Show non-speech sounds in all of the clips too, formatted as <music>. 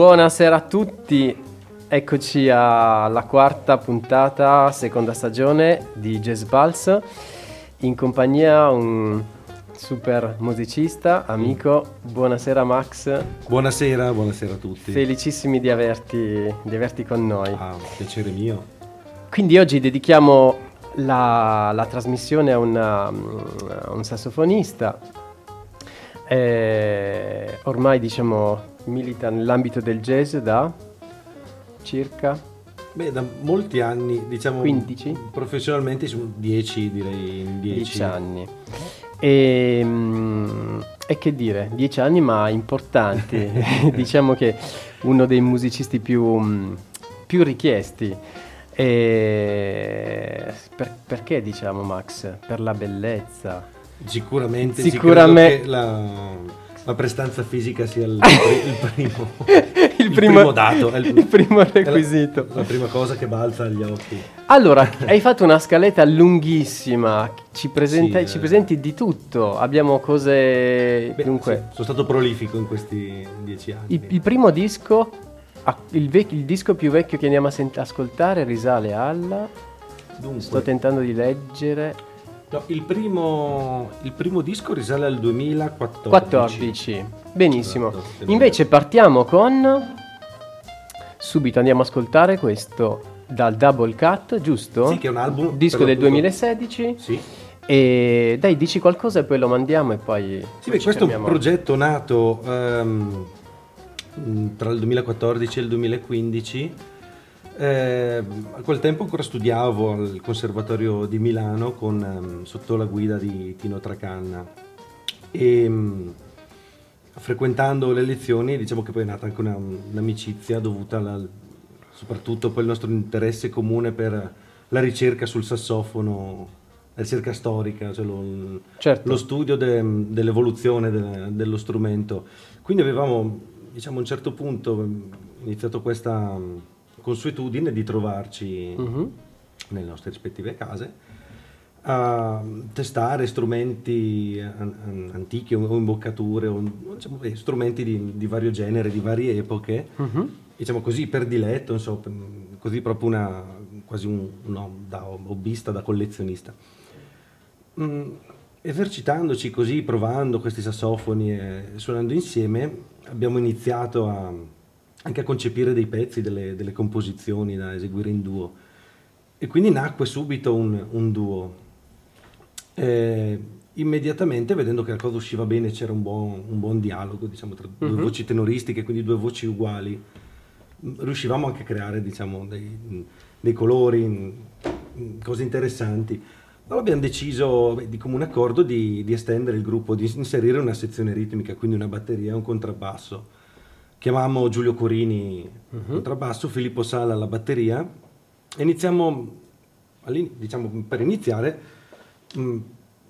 Buonasera a tutti, eccoci alla quarta puntata, seconda stagione di Jazz Pulse, in compagnia un super musicista, amico. Buonasera Max. Buonasera, buonasera a tutti. Felicissimi di averti, di averti con noi. Ah, piacere mio. Quindi oggi dedichiamo la, la trasmissione a, una, a un sassofonista. Eh, ormai diciamo milita nell'ambito del jazz da circa Beh, da molti anni, diciamo 15? professionalmente sono 10 direi, 10 10 anni. E, mm, e che dire, 10 anni ma importanti. <laughs> <laughs> diciamo che uno dei musicisti più, mm, più richiesti. E per- perché diciamo Max? Per la bellezza. Sicuramente, Sicuramente- la, la prestanza fisica sia il, <laughs> il primo, Il il primo- dato, il, il primo è la- requisito. La, prima cosa che balza agli occhi. Allora, <laughs> hai fatto una scaletta lunghissima, ci, presenta- Sì, ci eh. presenti di tutto, abbiamo cose... Beh, dunque, sì, sono stato prolifico in questi 10 anni. il, primo disco, il, vec- il disco più vecchio che andiamo a sent- ascoltare risale al... Dunque, Sto tentando di leggere... no, il, primo, il primo disco risale al 2014. 14. Benissimo. Esatto, Invece partiamo con... Subito andiamo a ascoltare questo dal Double Cut, giusto? Sì, che è un album, Disco del l'appunto- 2016. Sì. E dai, dici qualcosa e poi lo mandiamo e poi... Sì, poi beh, questo è un progetto nato mh, tra il 2014 e il 2015. Eh, a quel tempo ancora studiavo al Conservatorio di Milano con, ehm, sotto la guida di Tino Tracanna e mh, frequentando le lezioni diciamo che poi è nata anche una- un'amicizia dovuta alla- soprattutto poi al nostro interesse comune per la ricerca sul sassofono, la ricerca storica, cioè lo, Certo. lo studio de- dell'evoluzione de- dello strumento. Quindi avevamo, diciamo, a un certo punto mh, iniziato questa consuetudine di trovarci Mhm. nelle nostre rispettive case a testare strumenti an- an- antichi o imboccature o diciamo, eh, strumenti di, di vario genere, di varie epoche, Mhm. diciamo così per diletto, insomma, così proprio una, quasi un, no, da hobbista, da collezionista. Mm, esercitandoci così, provando questi sassofoni e suonando insieme, abbiamo iniziato a, anche a concepire dei pezzi, delle, delle composizioni da eseguire in duo. E quindi nacque subito un, un duo. Eh, immediatamente, vedendo che la cosa usciva bene, c'era un buon, un buon dialogo diciamo, tra due Mhm. voci tenoristiche, quindi due voci uguali, mm, riuscivamo anche a creare diciamo, dei, dei colori, mm, cose interessanti. Allora abbiamo deciso beh, di comune accordo di, di estendere il gruppo, di inserire una sezione ritmica, quindi una batteria e un contrabbasso. Chiamammo Giulio Corini al contrabbasso, Filippo Sala alla batteria e iniziamo, diciamo per iniziare, mh,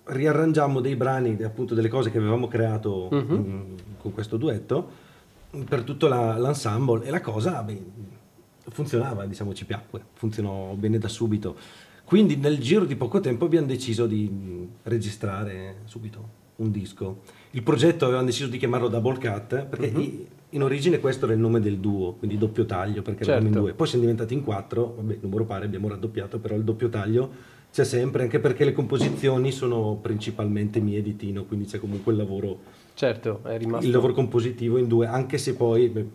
riarrangiamo dei brani, appunto delle cose che avevamo creato Mhm. mh, con questo duetto per tutto la- l'ensemble e la cosa beh, funzionava, diciamo ci piacque, funzionò bene da subito. Quindi nel giro di poco tempo abbiamo deciso di mh, registrare subito un disco. Il progetto avevamo deciso di chiamarlo Double Cut perché Mhm. In origine questo era il nome del duo, quindi doppio taglio perché eravamo in Certo. due. Poi siamo diventati in quattro, vabbè, numero pari abbiamo raddoppiato, però il doppio taglio c'è sempre, anche perché le composizioni sono principalmente mie di Tino, quindi c'è comunque il lavoro, Certo, è rimasto... il lavoro compositivo in due, anche se poi, beh,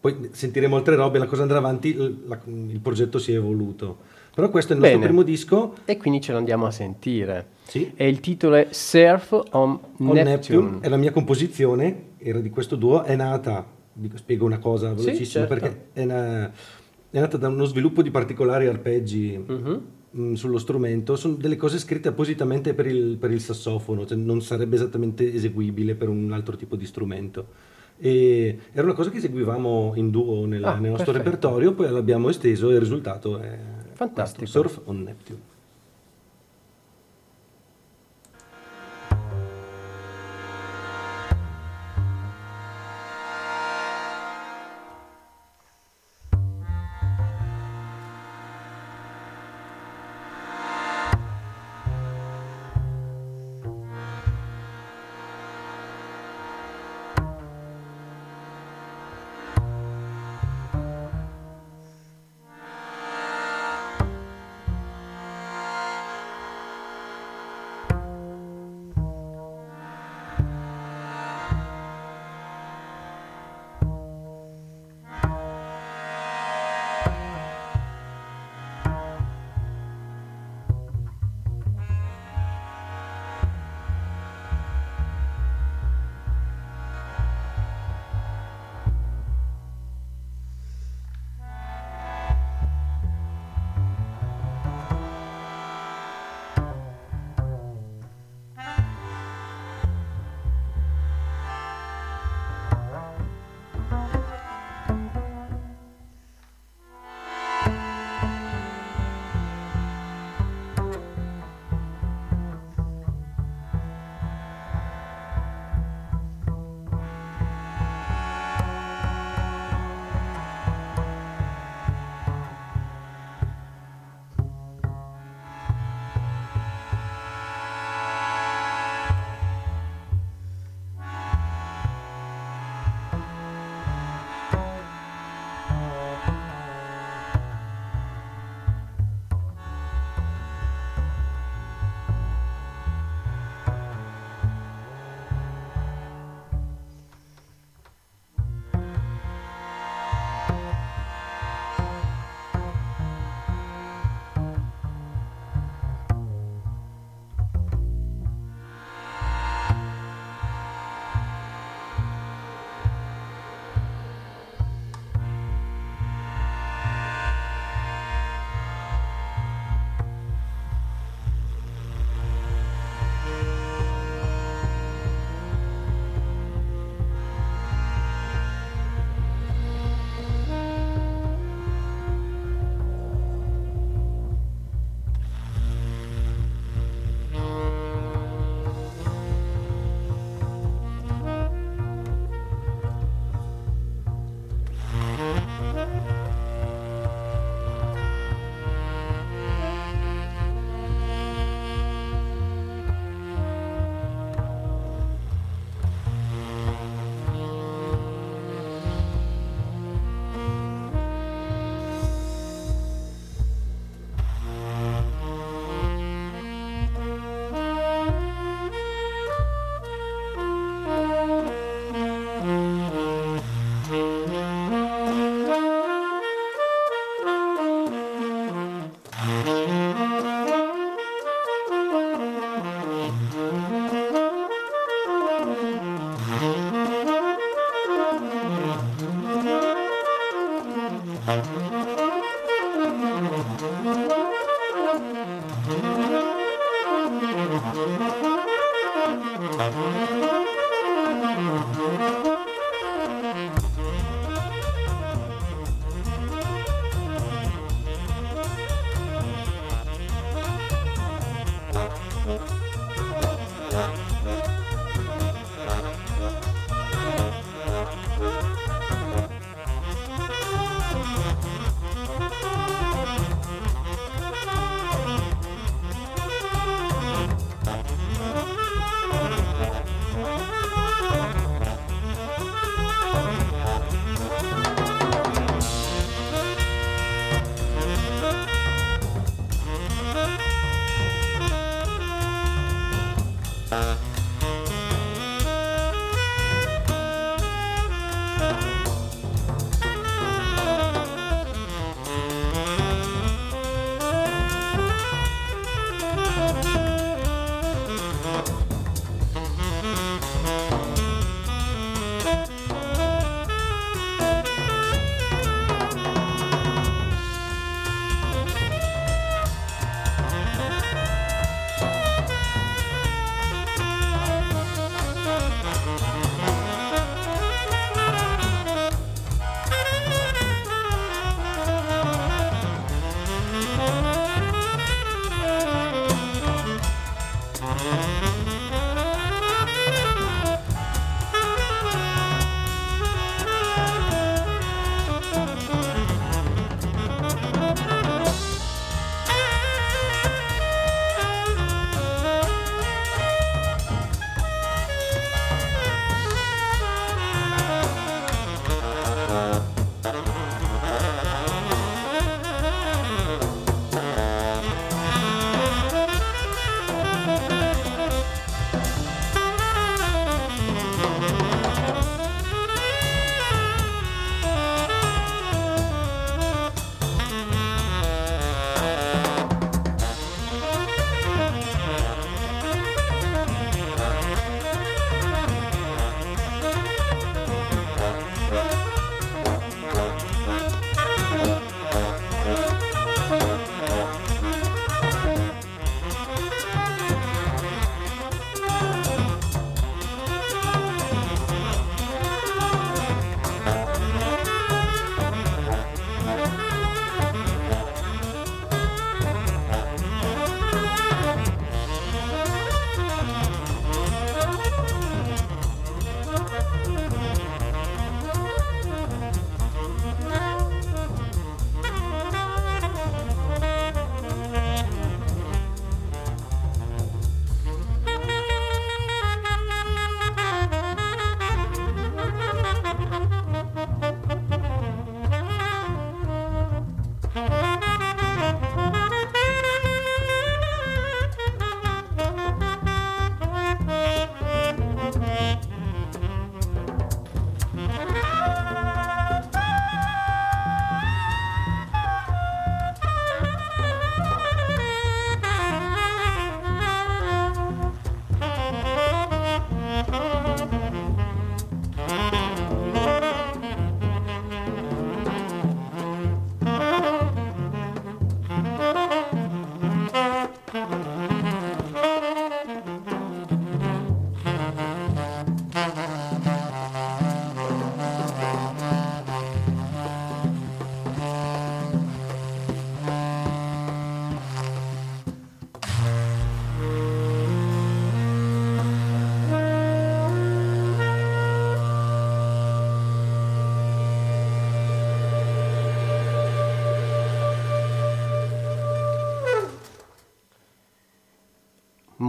poi sentiremo altre robe, la cosa andrà avanti, il, la- il progetto si è evoluto. Però questo è il nostro Bene. primo disco, E quindi ce lo andiamo a sentire. sì, E il titolo è Surf on, On Neptune. Neptune, è la mia composizione, era di questo duo, è nata, dico, spiego una cosa Sì, velocissima, certo. perché è, una- è nata da uno sviluppo di particolari arpeggi Mhm. mh, sullo strumento, sono delle cose scritte appositamente per il, per il sassofono, cioè non sarebbe esattamente eseguibile per un altro tipo di strumento. E era una cosa che eseguivamo in duo nel, Ah, nel nostro perfetto. repertorio, poi l'abbiamo esteso e il risultato è Fantastico. questo, Surf on Neptune.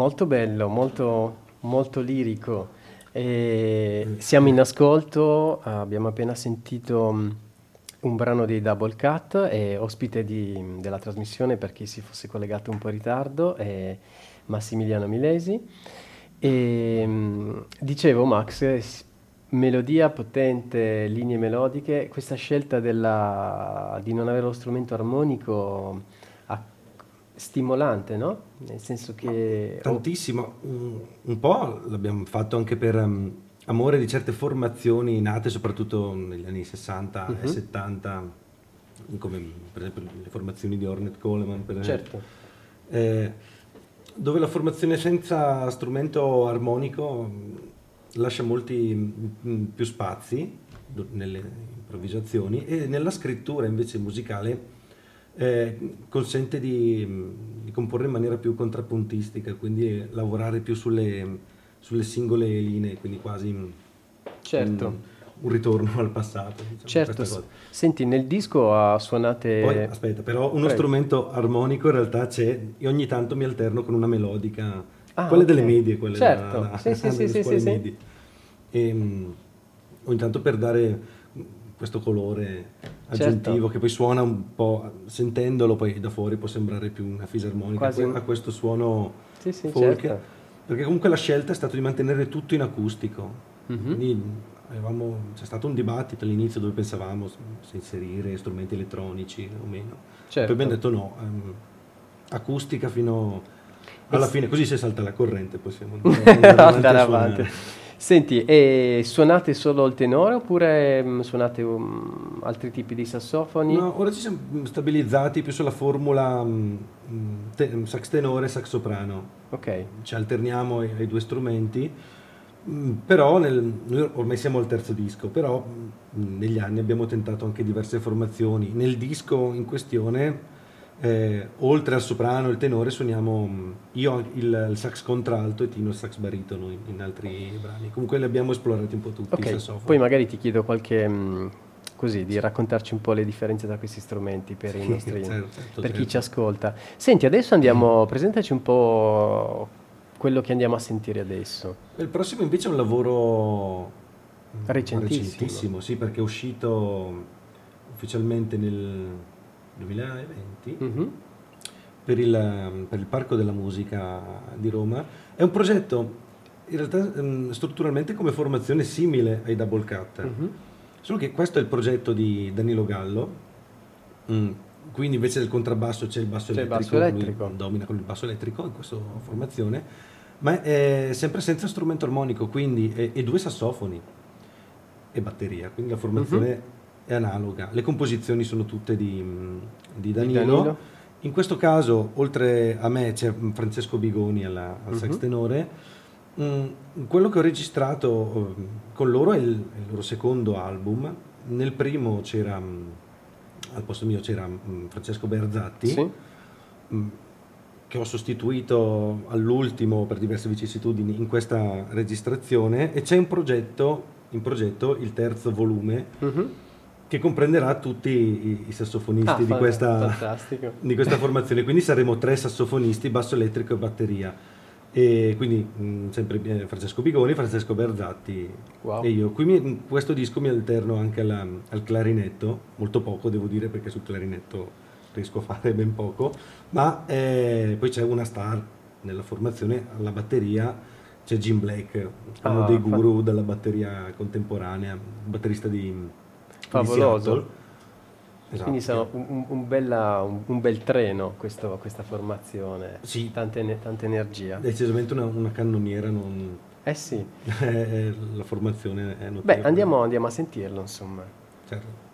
Molto bello, molto, molto lirico. E siamo in ascolto, abbiamo appena sentito un brano dei Double Cut e ospite di, della trasmissione per chi si fosse collegato un po' in ritardo è Massimiliano Milesi. E, dicevo Max, melodia potente, linee melodiche, questa scelta della, di non avere lo strumento armonico stimolante, no? Nel senso che... Tantissimo, un, un po' l'abbiamo fatto anche per um, amore di certe formazioni nate soprattutto negli anni 60 uh-huh. e 70 mhm. come per esempio le formazioni di Ornette Coleman, per Certo. eh, dove la formazione senza strumento armonico mh, lascia molti mh, più spazi nelle improvvisazioni e nella scrittura invece musicale eh, consente di, mh, di comporre in maniera più contrappuntistica, quindi lavorare più sulle, sulle singole linee, quindi quasi mh, Certo. un, un ritorno al passato. diciamo, Certo, senti, nel disco ha suonate... Poi aspetta, però uno Prego. strumento armonico in realtà c'è e ogni tanto mi alterno con una melodica, Ah, quelle ok. delle medie, quelle Certo, da- sì, sì, <laughs> sì, sì, scuole sì, sì. medie. E, mm, ogni tanto per dare mm, questo colore aggiuntivo Certo. che poi suona un po', sentendolo poi da fuori può sembrare più una fisarmonica, Quasi poi ha questo suono Sì, sì, folk, certo. perché comunque la scelta è stata di mantenere tutto in acustico. Mhm. Quindi avevamo- c'è stato un dibattito all'inizio dove pensavamo se inserire strumenti elettronici o meno. Certo. Poi abbiamo detto no, ehm, acustica fino alla fine, così se salta la corrente possiamo andare <laughs> andare avanti. Senti, e suonate solo il tenore oppure mm, suonate um, altri tipi di sassofoni? No, ora ci siamo stabilizzati più sulla formula mm, mm, te- sax tenore e sax soprano. Ok, ci alterniamo ai, ai due strumenti, però nel- noi ormai siamo al terzo disco, però negli anni abbiamo tentato anche diverse formazioni. Nel disco in questione, eh, oltre al soprano e il tenore, suoniamo mm, io il, il sax contralto e Tino il sax baritono in, in altri brani. Comunque li abbiamo esplorati un po' tutti i ok. sassofoni. Poi magari ti chiedo qualche... mm, così, di raccontarci un po' le differenze tra questi strumenti per i Sì, nostri... certo, certo, per chi certo. ci ascolta. Senti, adesso andiamo... Presentaci un po' quello che andiamo a sentire adesso. Il prossimo invece è un lavoro mm, Recentissimo. recentissimo, sì, perché è uscito ufficialmente nel 2020 Mhm. per, il, per il Parco della Musica di Roma. È un progetto in realtà mm, strutturalmente come formazione simile ai Double Cut, Mhm. solo che questo è il progetto di Danilo Gallo. Mm, Quindi invece del contrabbasso c'è il basso C'è il elettrico, basso elettrico. domina con il basso elettrico in questa formazione, ma è sempre senza strumento armonico, quindi e, e due sassofoni e batteria, quindi la formazione Mhm. È analoga. Le composizioni sono tutte di, di Danilo. Danilo. In questo caso, oltre a me, c'è Francesco Bigoni alla- al Mhm. sax tenore. Mm, quello che ho registrato eh, con loro è il, il loro secondo album. Nel primo c'era, mm, al posto mio c'era mm, Francesco Berzatti, Sì. mm, che ho sostituito all'ultimo per diverse vicissitudini in questa registrazione e c'è un progetto, in progetto il terzo volume Mhm. Che comprenderà tutti i, i sassofonisti Ah, di, questa, di questa formazione. Quindi saremo tre sassofonisti, basso elettrico e batteria. E quindi mh, sempre eh, Francesco Bigoni, Francesco Berzatti Wow. e io. Qui mi- questo disco mi alterno anche alla- al clarinetto, molto poco devo dire perché sul clarinetto riesco a fare ben poco, ma eh, poi c'è una star nella formazione, alla batteria c'è Jim Blake, uno Ah, dei guru della batteria contemporanea, batterista di Favoloso. Esatto. Quindi sono un, un- bella- un- un bel treno questo- questa formazione, Sì. tanta, tanta energia. Decisamente una, una cannoniera, non- Eh sì, <laughs> la formazione è notevole. beh andiamo, andiamo a sentirlo insomma. Certo.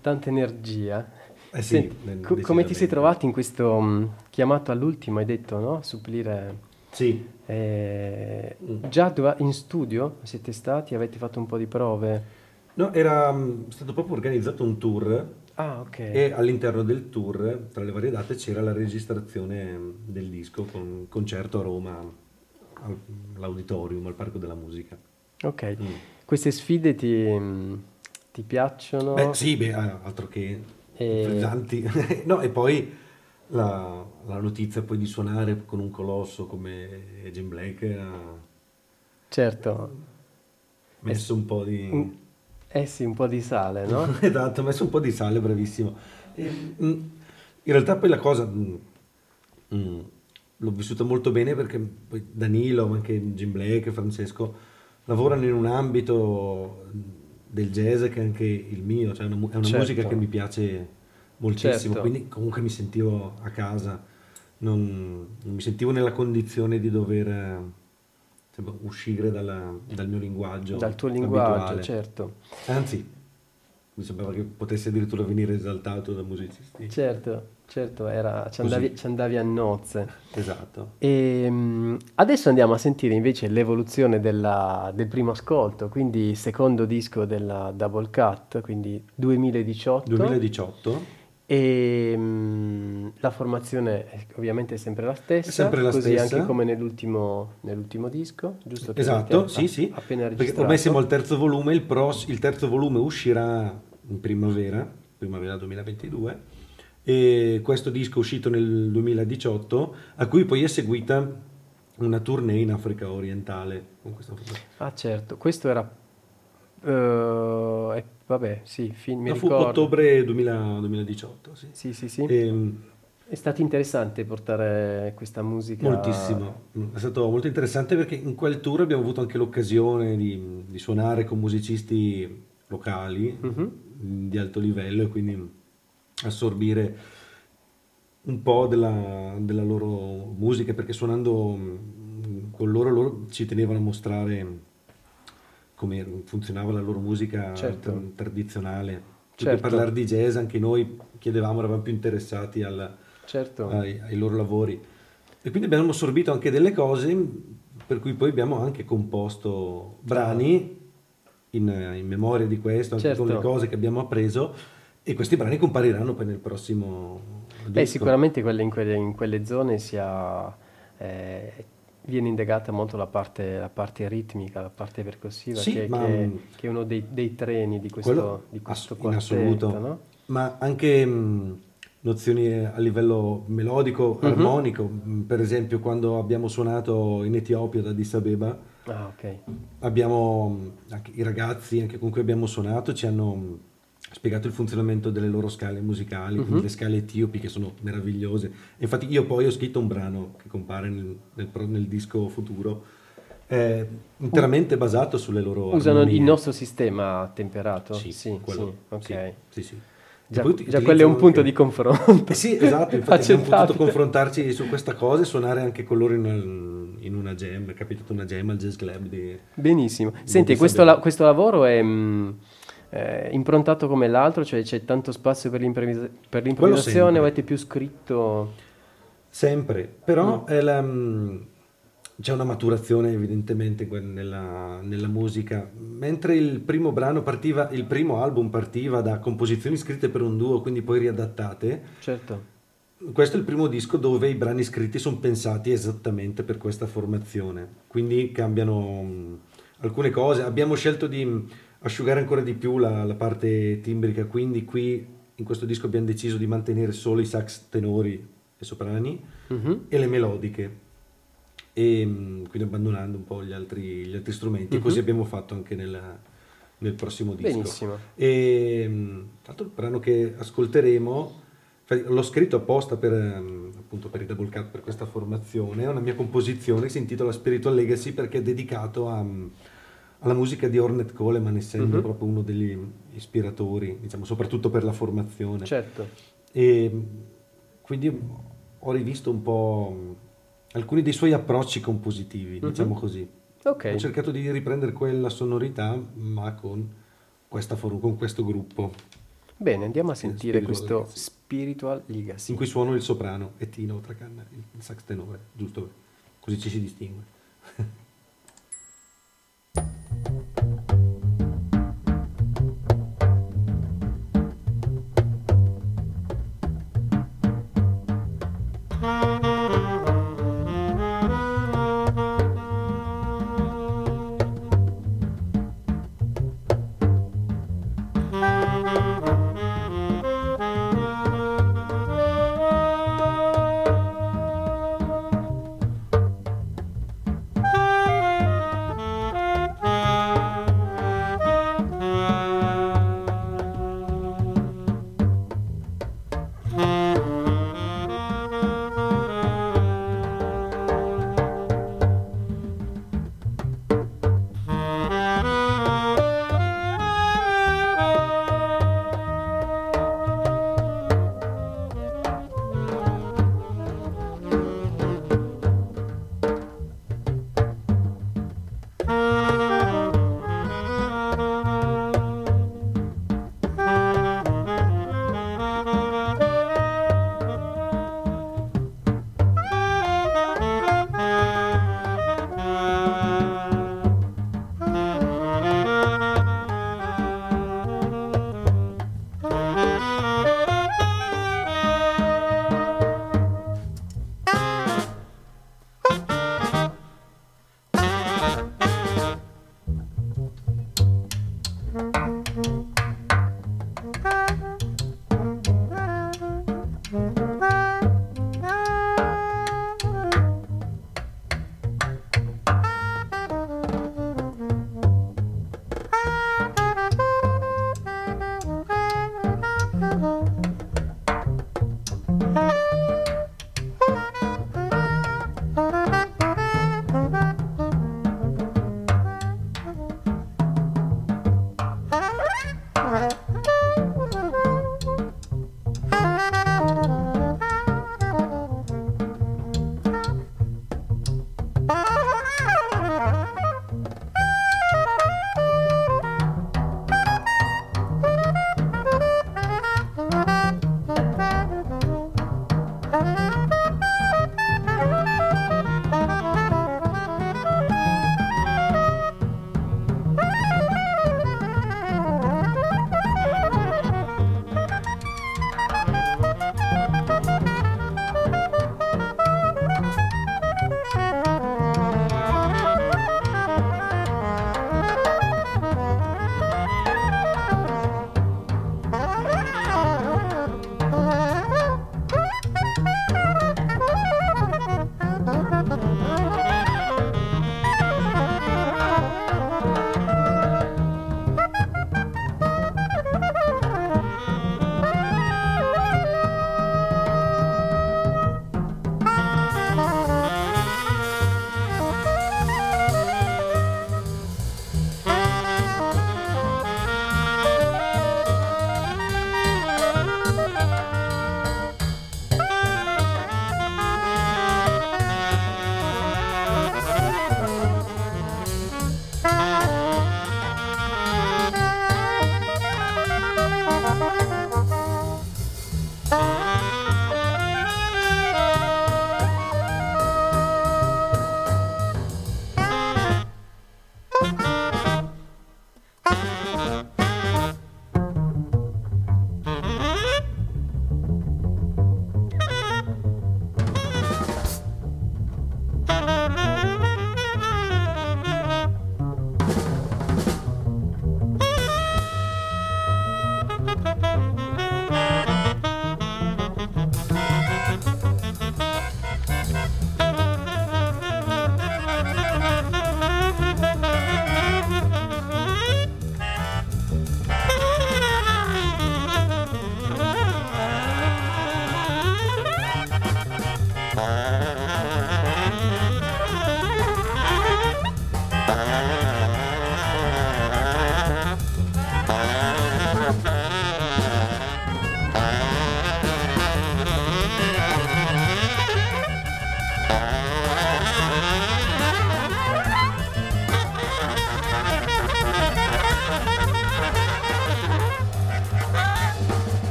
Tanta energia. Eh sì, Senti, co- come ti sei trovato in questo um, chiamato all'ultimo, hai detto, no? Supplire... Sì. Eh, già dove, in studio siete stati, avete fatto un po' di prove? No, era um, stato proprio organizzato un tour Ah, ok. e all'interno del tour, tra le varie date, c'era la registrazione del disco con un concerto a Roma all'auditorium, al Parco della Musica. Ok, Mm. queste sfide ti, mm, ti piacciono? Beh, sì, beh, altro che E- pesanti. <laughs> no, e poi la, la notizia poi di suonare con un colosso come Jim Blake ha Certo, messo un po' di... eh sì, un po' di sale, no? <laughs> esatto, messo un po' di sale, bravissimo. E, mm, in realtà poi la cosa mm, mm, l'ho vissuta molto bene perché poi Danilo, ma anche Jim Blake, Francesco, lavorano in un ambito del jazz che è anche il mio, cioè è una, è una Certo. musica che mi piace moltissimo, Certo. quindi comunque mi sentivo a casa, non, non mi sentivo nella condizione di dover insomma, uscire dalla- dal mio linguaggio. Dal tuo linguaggio, abituale. certo. Anzi, mi sembrava che potessi addirittura venire esaltato da musicisti. Certo, certo, era, ci, andavi, ci andavi a nozze. Esatto. E, mm, adesso andiamo a sentire invece l'evoluzione della- del primo ascolto, quindi secondo disco della Double Cut, quindi 2018. 2018, E la formazione è ovviamente è sempre la stessa, È sempre la così stessa. anche come nell'ultimo, nell'ultimo disco, giusto? che esatto, sì, sì. Appena Perché registrato. ormai siamo al terzo volume, il, pros- il terzo volume uscirà in primavera, primavera 2022, e questo disco è uscito nel 2018, a cui poi è seguita una tournée in Africa orientale. Con questa formazione. Ah certo, questo era... eh, eh, vabbè, sì, fin- mi No, fu ricordo. ottobre 2000 2018, sì. Sì, sì, sì. Ehm, È stato interessante portare questa musica. Moltissimo, è stato molto interessante perché in quel tour abbiamo avuto anche l'occasione di, di suonare con musicisti locali Mhm. di alto livello e quindi assorbire un po' della, della loro musica perché suonando mm, con loro, loro ci tenevano a mostrare come funzionava la loro musica Certo. tra- tradizionale. Certo. che parlare di jazz, anche noi chiedevamo, eravamo più interessati al, Certo, ai, ai loro lavori. E quindi abbiamo assorbito anche delle cose, per cui poi abbiamo anche composto brani in, in memoria di questo, anche Certo. con le cose che abbiamo appreso, e questi brani compariranno poi nel prossimo Beh, disco. sicuramente quelle- in, quelle, in quelle zone si ha, eh, viene indagata molto la parte, la parte ritmica, la parte percussiva, Sì, che, che- che è uno dei, dei treni di questo, Quello di questo ass- in quartetto, assoluto. no? Ma anche mh, nozioni a livello melodico, Mhm. armonico, mh, per esempio quando abbiamo suonato in Etiopia da Addis Abeba, Ah, ok. abbiamo i ragazzi anche con cui abbiamo suonato ci hanno spiegato il funzionamento delle loro scale musicali, quindi Mhm. le scale etiopi che sono meravigliose. Infatti io poi ho scritto un brano che compare nel, nel nel disco futuro, eh, interamente basato sulle loro Usano armonie. il nostro sistema temperato? Sì, sì, quello- sì, ok. sì, sì, Già, già quello è un punto utilizzano di confronto. eh sì, esatto, infatti abbiamo potuto confrontarci su questa cosa e suonare anche con loro in, in una jam, è capitato una jam al Jazz Club di... Benissimo. Senti, questo, la- questo lavoro è mh, eh, improntato come l'altro, cioè c'è tanto spazio per, l'improvvisa- per l'improvvisazione o avete più scritto? Sempre, però Mm. è la, mh, c'è una maturazione evidentemente nella, nella musica. Mentre il primo brano partiva, il primo album partiva da composizioni scritte per un duo, quindi poi riadattate, Certo. questo è il primo disco dove i brani scritti sono pensati esattamente per questa formazione, quindi cambiano mh, alcune cose. Abbiamo scelto di mh, asciugare ancora di più la, la parte timbrica, quindi qui in questo disco abbiamo deciso di mantenere solo i sax tenori e soprani Mhm. e le melodiche, e mh, quindi abbandonando un po' gli altri, gli altri strumenti. Mhm. così abbiamo fatto anche nella- nel prossimo disco. Benissimo. E mh, tra l'altro il brano che ascolteremo, infatti, l'ho scritto apposta per, ehm, appunto per i Double Cut, per questa formazione, è una mia composizione che si intitola Spiritual Legacy perché è dedicato a, alla musica di Ornette Coleman, essendo Mhm. proprio uno degli ispiratori, diciamo, soprattutto per la formazione. Certo. E quindi ho rivisto un po' alcuni dei suoi approcci compositivi, Mhm. diciamo così. Ok. Ho cercato di riprendere quella sonorità, ma con, for- con questo gruppo. Bene, andiamo a sentire Spiritual questo Legacy. Spiritual Legacy. in cui suono il soprano e Tino Tracanna il sax tenore, giusto? Così ci si distingue.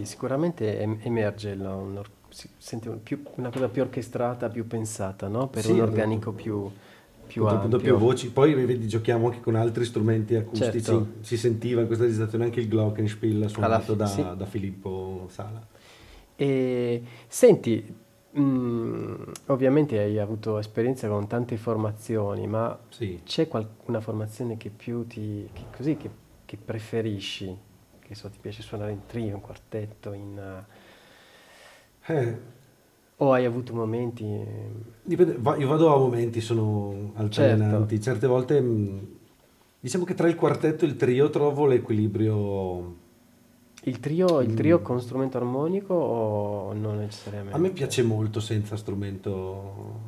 Sì, sicuramente em- emerge la, più, una cosa più orchestrata, più pensata, no? Per Sì, un organico più, più ampio. più voci. Poi vedi, giochiamo anche con altri strumenti acustici. Certo. Si sentiva in questa registrazione anche il Glockenspiel suonato fi- da, sì. da Filippo Sala. E senti, mh, ovviamente hai avuto esperienza con tante formazioni, ma Sì. c'è qual- una formazione che più ti, che così, che, che preferisci? Che so, ti piace suonare in trio, in quartetto, in, eh, Eh, o hai avuto momenti... eh, dipende- va- io vado a momenti, sono altalenanti. Certo. Certe volte, mh, diciamo che tra il quartetto e il trio trovo l'equilibrio. Il trio, il trio Mm. con strumento armonico o non necessariamente? A me piace molto senza strumento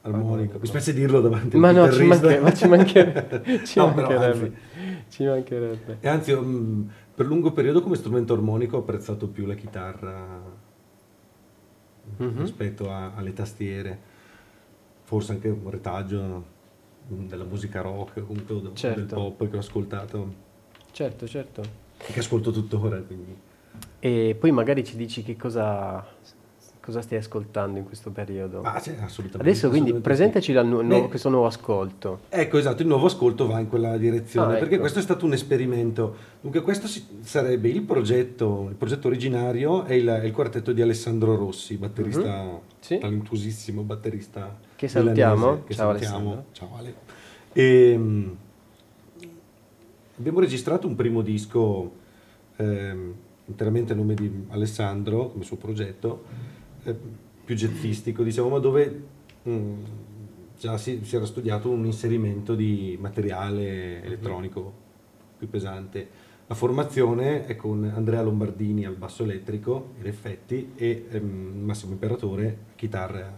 armonico. Mi spiace dirlo davanti Ma al no, ci, chitarrista. manche- ma ci mancherebbe. <laughs> ci No, mancherebbe. anzi, ci mancherebbe. E anzi, mh, per lungo periodo come strumento armonico ho apprezzato più la chitarra Mhm. rispetto a- alle tastiere, forse anche un retaggio della musica rock, comunque o del Certo. pop che ho ascoltato Certo, certo. e che ascolto tuttora. Quindi. E poi magari ci dici che cosa, cosa stai ascoltando in questo periodo. Ah, sì, assolutamente. Adesso quindi assolutamente presentaci nu- sì. nuovo- Beh, questo nuovo ascolto. Ecco, esatto, il nuovo ascolto va in quella direzione, Ah, perché ecco. questo è stato un esperimento. Dunque, questo si- sarebbe il progetto, il progetto originario è il, è il quartetto di Alessandro Rossi, batterista, Mhm. Sì. talentuosissimo batterista Che salutiamo. che Ciao, salutiamo. Alessandro. Ciao Ale. Ehm, abbiamo registrato un primo disco ehm, interamente a nome di Alessandro, come suo progetto, eh, più jazzistico, diciamo, ma dove mm, già si, si era studiato un inserimento di materiale elettronico più pesante. La formazione è con Andrea Lombardini al basso elettrico ed effetti e ehm, Massimo Imperatore chitarra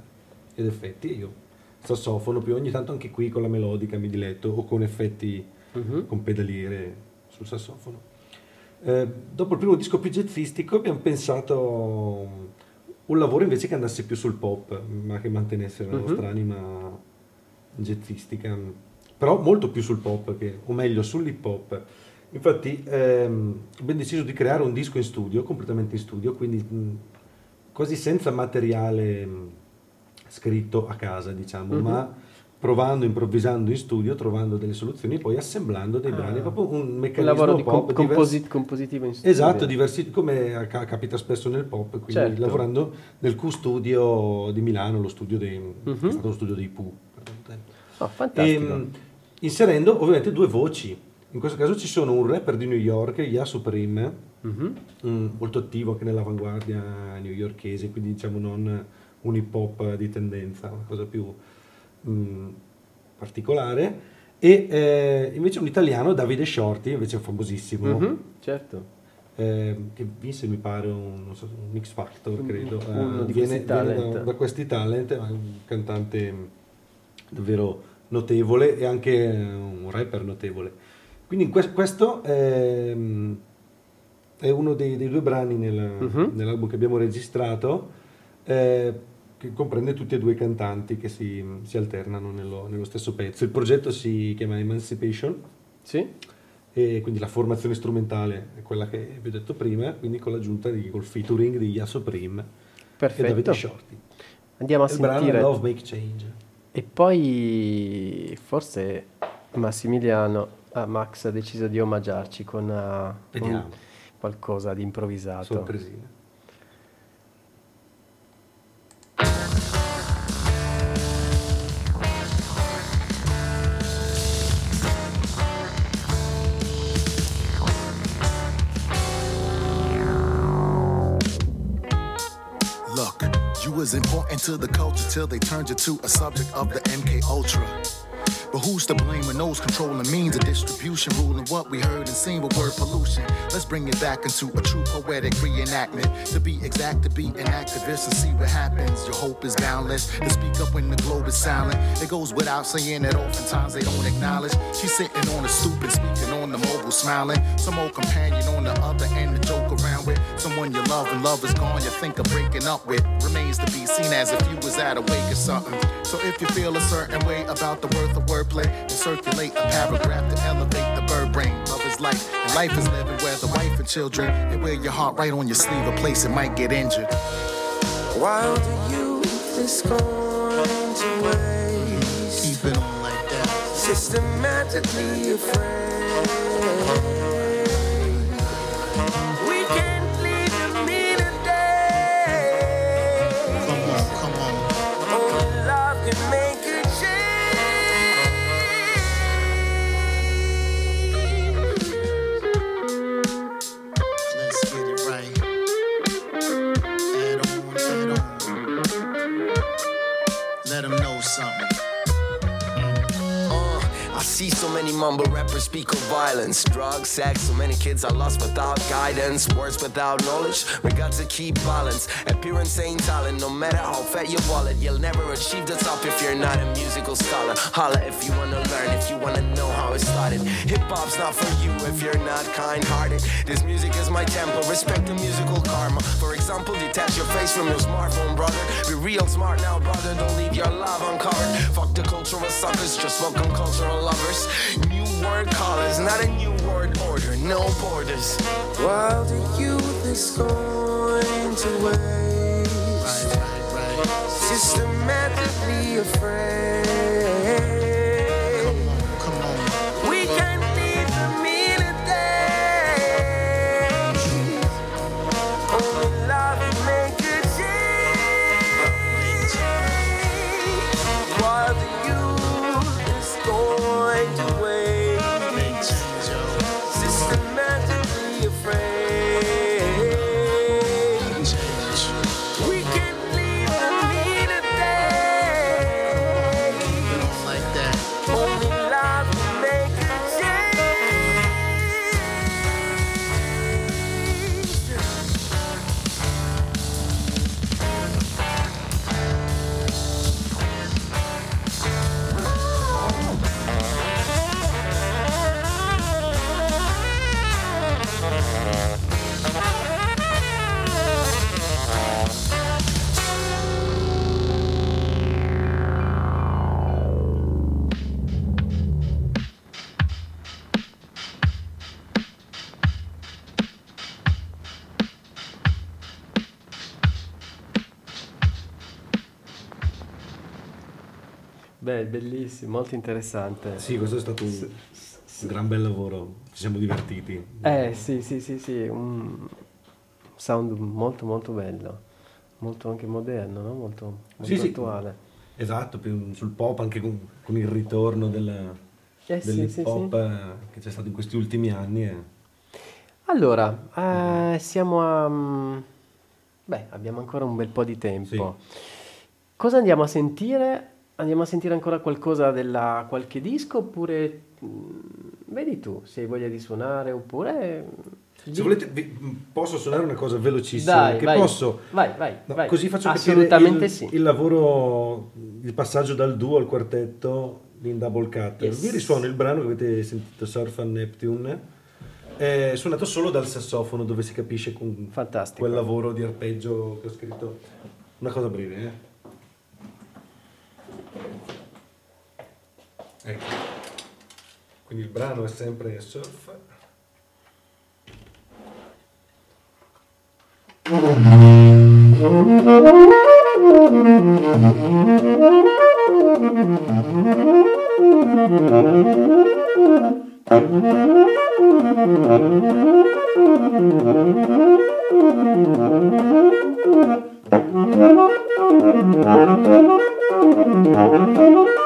ed effetti e io sassofono più ogni tanto anche qui con la melodica mi diletto o con effetti Mhm. con pedaliere sul sassofono. Eh, dopo il primo disco più jazzistico abbiamo pensato un lavoro invece che andasse più sul pop, ma che mantenesse la Mhm. nostra anima jazzistica, però molto più sul pop, che, o meglio sull'hip hop. Infatti ehm, abbiamo deciso di creare un disco in studio, completamente in studio, quindi mh, quasi senza materiale mh, scritto a casa, diciamo, Mhm. ma provando, improvvisando in studio, trovando delle soluzioni, poi assemblando dei Ah. brani, proprio un Un meccanismo lavoro di pop com- compositivo in studio. Esatto, diversi, come ca- capita spesso nel pop, quindi Certo. lavorando nel Q-Studio di Milano, lo studio dei, Mhm. è stato lo studio dei Pooh. un. Oh, fantastico. Ehm, inserendo ovviamente due voci. In questo caso ci sono un rapper di New York, Ya Supreme, mm, molto attivo anche nell'avanguardia newyorkese, quindi diciamo non un hip hop di tendenza, una cosa più mm, particolare. E eh, invece un italiano, Davide Shorty, invece famosissimo, Mhm, Certo. eh, che vinse mi pare un, so, un X Factor, credo. uno Eh, di viene, questi viene da, da questi talent, è un cantante davvero notevole e anche un rapper notevole. Quindi in que- questo ehm, è uno dei, dei due brani nel- Mhm. nell'album che abbiamo registrato, eh, che comprende tutti e due i cantanti che si, si alternano nello, nello stesso pezzo. Il progetto si chiama Emancipation Sì? e quindi la formazione strumentale è quella che vi ho detto prima, quindi con l'aggiunta di, col featuring di Yaso Prim e Perfetto. Davide Shorty. Andiamo a Il sentire. Love Make Change. E poi forse Massimiliano, ah, Max ha deciso di omaggiarci con Vediamo. un- qualcosa di improvvisato. Sorpresina. Was important to the culture till they turned you to a subject of the MK Ultra. But who's to blame when those controlling means of distribution ruling what we heard and seen with word pollution? Let's bring it back into a true poetic reenactment. To be exact, to be an activist and see what happens. Your hope is boundless. To speak up when the globe is silent. It goes without saying that oftentimes they don't acknowledge. She's sitting on the stoop and speaking on the mobile, smiling. Some old companion on the other end to joke around with. Someone you love and love is gone, you think of breaking up with. Remains to be seen as if you was at a wake or something. So if you feel a certain way about the worth of wordplay, then circulate a paragraph to elevate the bird brain. Love is is life, and life is living where the wife and children, and wear your heart right on your sleeve, a place it might get injured. While the youth is going to waste, Keep it on like that. systematically afraid. See so many mumble rappers speak of violence, drugs, sex. So many kids are lost without guidance, words without knowledge. We got to keep balance. Appearance ain't talent. No matter how fat your wallet, you'll never achieve the top if you're not a musical scholar. Holla if you wanna learn, if you wanna know how it started. Hip hop's not for you if you're not kind-hearted. This music is my temple. Respect the musical karma. For example, detach your face from your smartphone, brother. Be real smart now, brother. Don't leave your love uncovered. Fuck the cultural suckers, just welcome cultural lovers. New word callers, not a new word order. No borders. While the youth is going to waste, Right, right, right. systematically afraid. Bellissimo, molto interessante. Sì, questo è stato un, un gran bel lavoro, ci siamo divertiti. Eh sì, sì, sì, sì, un sound molto molto bello, molto anche moderno, no? molto, molto Sì, sì. attuale. Esatto, più sul pop anche con, con il ritorno del, Eh sì, dell'hip sì, hop sì. eh, che c'è stato in questi ultimi anni. eh. Allora, eh, siamo a... mm, Beh, abbiamo ancora un bel po' di tempo. Cosa andiamo a sentire? Andiamo a sentire ancora qualcosa della qualche disco oppure mm, vedi tu se hai voglia di suonare oppure Se volete, vi- posso suonare una cosa velocissima? Dai, che vai. posso? Vai, vai, No, vai. Così faccio Assolutamente capire il, sì. il lavoro, il passaggio dal duo al quartetto in double cut. Yes. Vi risuono il brano che avete sentito, Surf and Neptune, è suonato solo dal sassofono dove si capisce con Fantastico. quel lavoro di arpeggio che ho scritto. Una cosa breve, eh? Ecco. Quindi il brano è sempre surf. <laughs>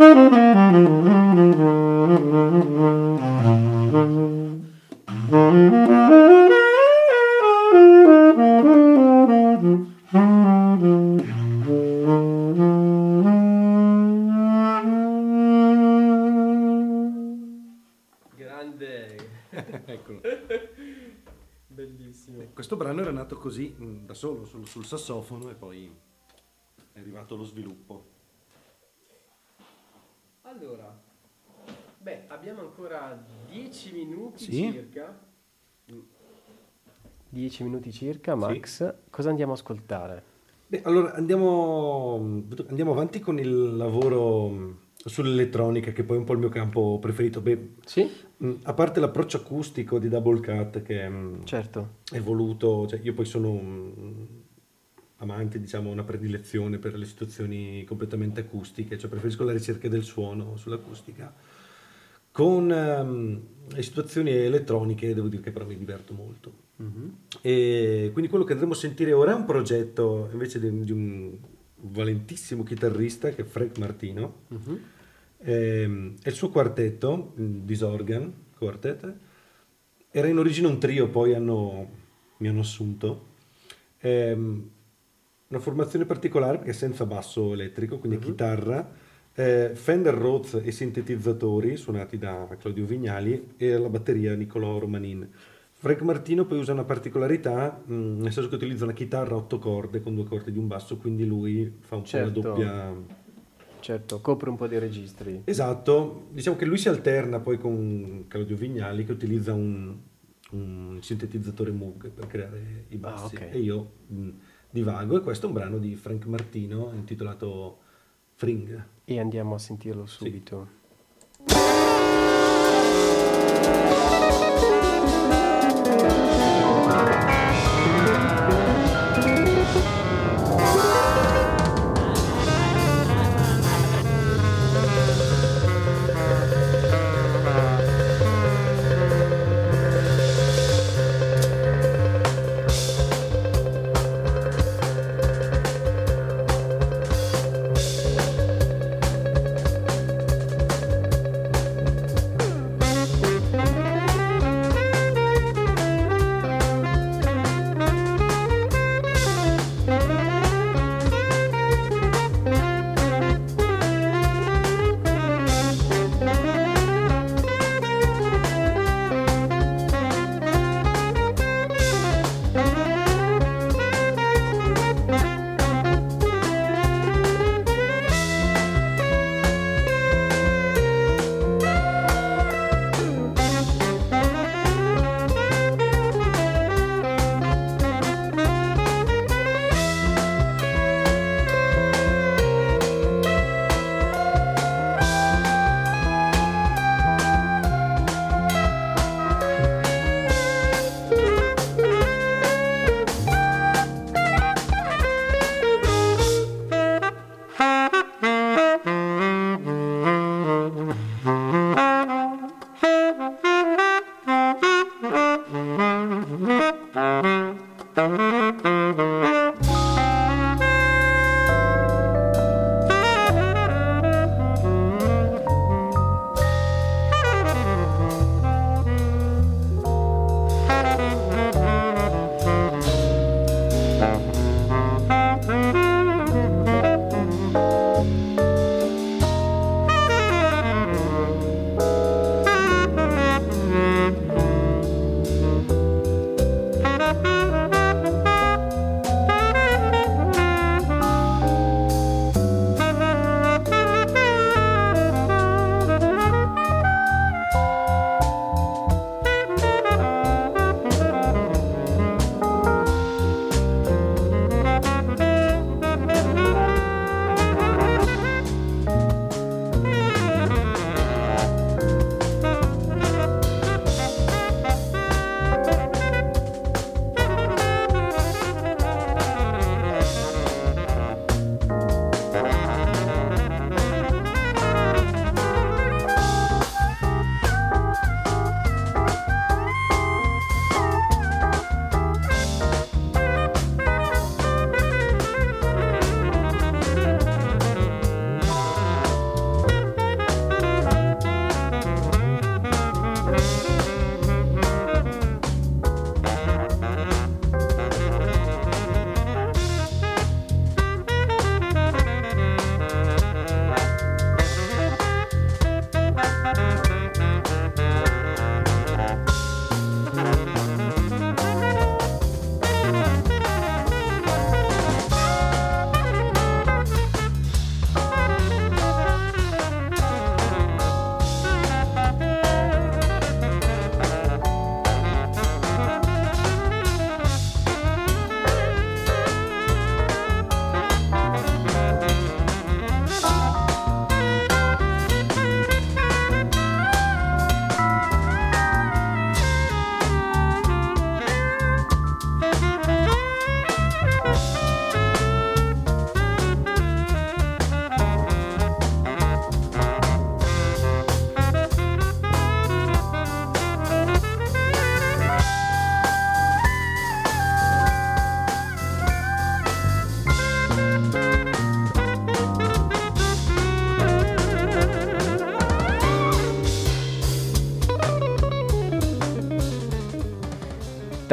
<laughs> Bellissimo. Questo brano era nato così, mh, da solo, sul, sul sassofono e poi è arrivato lo sviluppo. Allora, beh, abbiamo ancora 10 minuti Sì. circa. 10 minuti circa, Max. Cosa andiamo a ascoltare? Beh, allora andiamo, andiamo avanti con il lavoro mh, sull'elettronica, che poi è un po' il mio campo preferito. Beh, Sì, mh, a parte l'approccio acustico di Double Cut, che mh, certo. è voluto, cioè io poi sono un amante, diciamo, una predilezione per le situazioni completamente acustiche, cioè preferisco la ricerca del suono sull'acustica. Con ehm, le situazioni elettroniche devo dire che però mi diverto molto. E quindi quello che andremo a sentire ora è un progetto invece di, di un valentissimo chitarrista che è Frank Martino. Ehm, è il suo quartetto, Disorgan Quartet. Era in origine un trio, poi hanno- mi hanno assunto. Ehm, una formazione particolare perché è senza basso elettrico, quindi è chitarra, eh, Fender Rhodes e sintetizzatori suonati da Claudio Vignali e alla batteria Nicolò Romanin. Frank Martino poi usa una particolarità, mh, nel senso che utilizza una chitarra a otto corde con due corde di un basso, quindi lui fa un Certo. po' la doppia... Certo, copre un po' di registri. Esatto, diciamo che lui si alterna poi con Claudio Vignali che utilizza un, un sintetizzatore Moog per creare i bassi ok. e io mh, divago e questo è un brano di Frank Martino intitolato Fring. E andiamo a sentirlo subito. Thank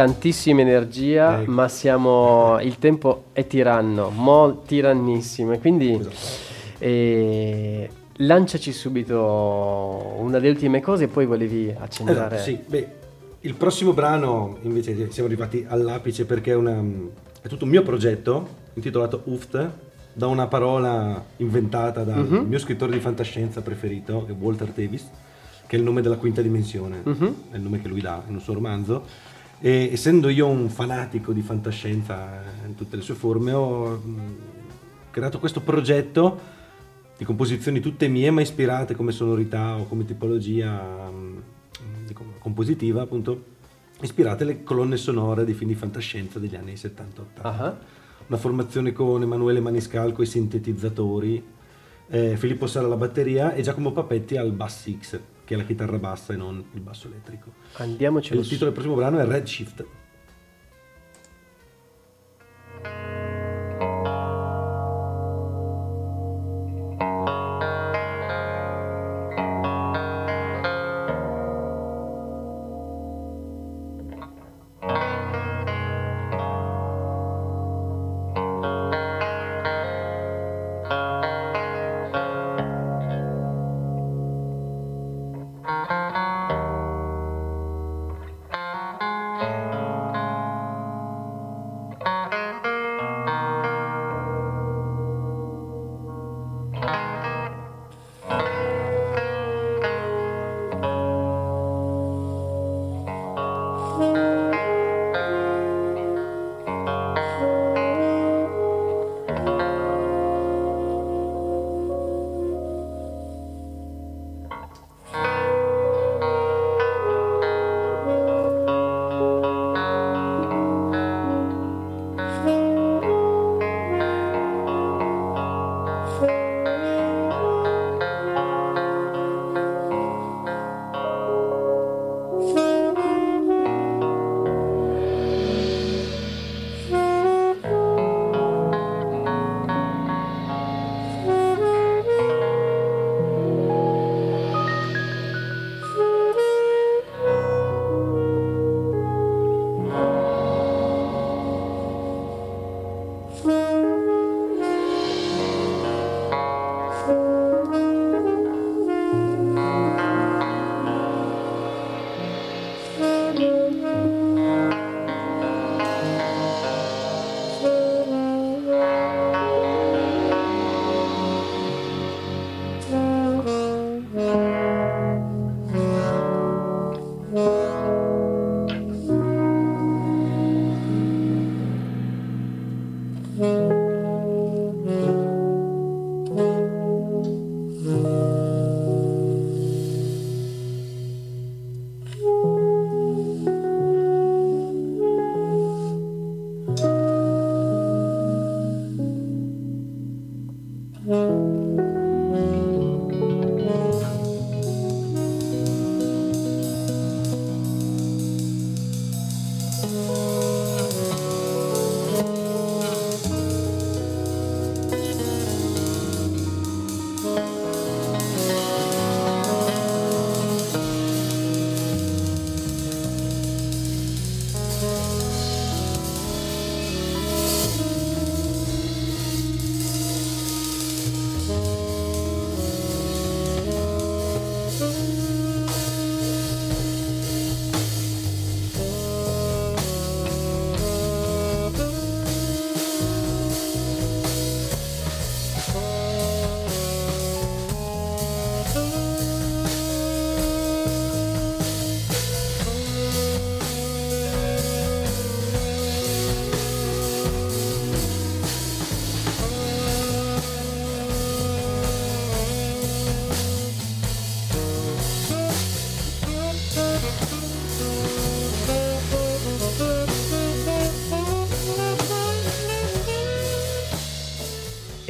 tantissima energia, Ecco. ma siamo, il tempo è tiranno, mol, tirannissimo. E quindi eh, lanciaci subito una delle ultime cose e poi volevi accennare. Esatto, sì. Beh, il prossimo brano invece siamo arrivati all'apice perché è, una- è tutto un mio progetto intitolato UFT, da una parola inventata dal Mhm. mio scrittore di fantascienza preferito, Walter Davis, che è il nome della quinta dimensione, Mhm. è il nome che lui dà in un suo romanzo. E essendo io un fanatico di fantascienza in tutte le sue forme, ho mh, creato questo progetto di composizioni tutte mie, ma ispirate come sonorità o come tipologia com- compositiva, appunto, ispirate alle colonne sonore dei film di fantascienza degli anni 70-80. Ah, Una formazione con Emanuele Maniscalco ai sintetizzatori, eh, Filippo Sala alla batteria e Giacomo Papetti al bass X, che è la chitarra bassa e non il basso elettrico. Andiamocelo il titolo del prossimo brano è Redshift.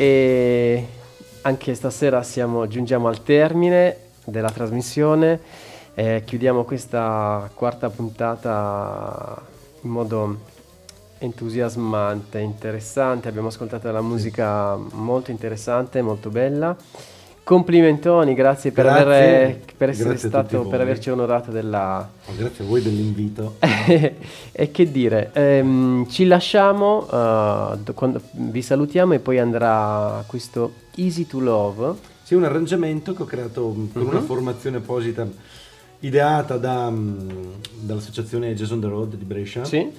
E anche stasera siamo, giungiamo al termine della trasmissione. Eh, chiudiamo questa quarta puntata in modo entusiasmante, interessante. Abbiamo ascoltato la musica molto interessante, molto bella. Complimentoni, grazie per, Grazie. aver- per essere stato, per averci onorato della... Oh, Grazie a voi dell'invito. <laughs> e che dire, ehm, ci lasciamo, do- quando- vi salutiamo e poi andrà questo Easy to Love. Sì, un arrangiamento che ho creato mh, con una formazione apposita ideata da, mh, dall'associazione Jazz on the Road di Brescia Sì?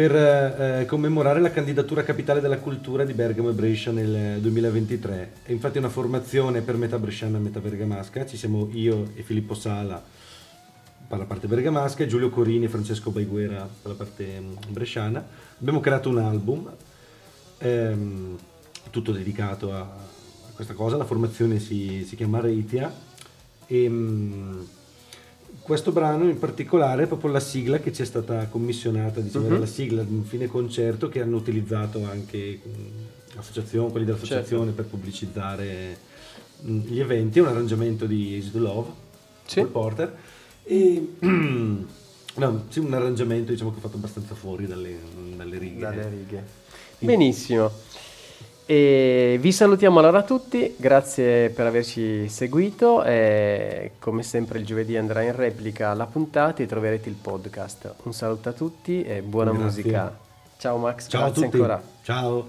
Per eh, commemorare la candidatura capitale della cultura di Bergamo e Brescia nel 2023. È infatti una formazione per metà bresciana e metà bergamasca. Ci siamo io e Filippo Sala per la parte bergamasca Giulio Corini e Francesco Baiguera per la parte mh, bresciana. Abbiamo creato un album ehm, tutto dedicato a, questa cosa. La formazione si, si chiama Reitia e mh, questo brano in particolare è proprio la sigla che ci è stata commissionata, diciamo, era la sigla di un fine concerto che hanno utilizzato anche l'associazione, quelli dell'associazione per pubblicizzare mh, gli eventi. È un arrangiamento di Easy to Love, Sì. Paul Porter. E <clears throat> no, sì, un arrangiamento diciamo che ho fatto abbastanza fuori dalle, dalle righe. Dalle righe. Benissimo. E vi salutiamo allora tutti, grazie per averci seguito e come sempre il giovedì andrà in replica la puntata e troverete il podcast. Un saluto a tutti e buona Grazie. musica. Ciao Max, Ciao grazie ancora. Ciao.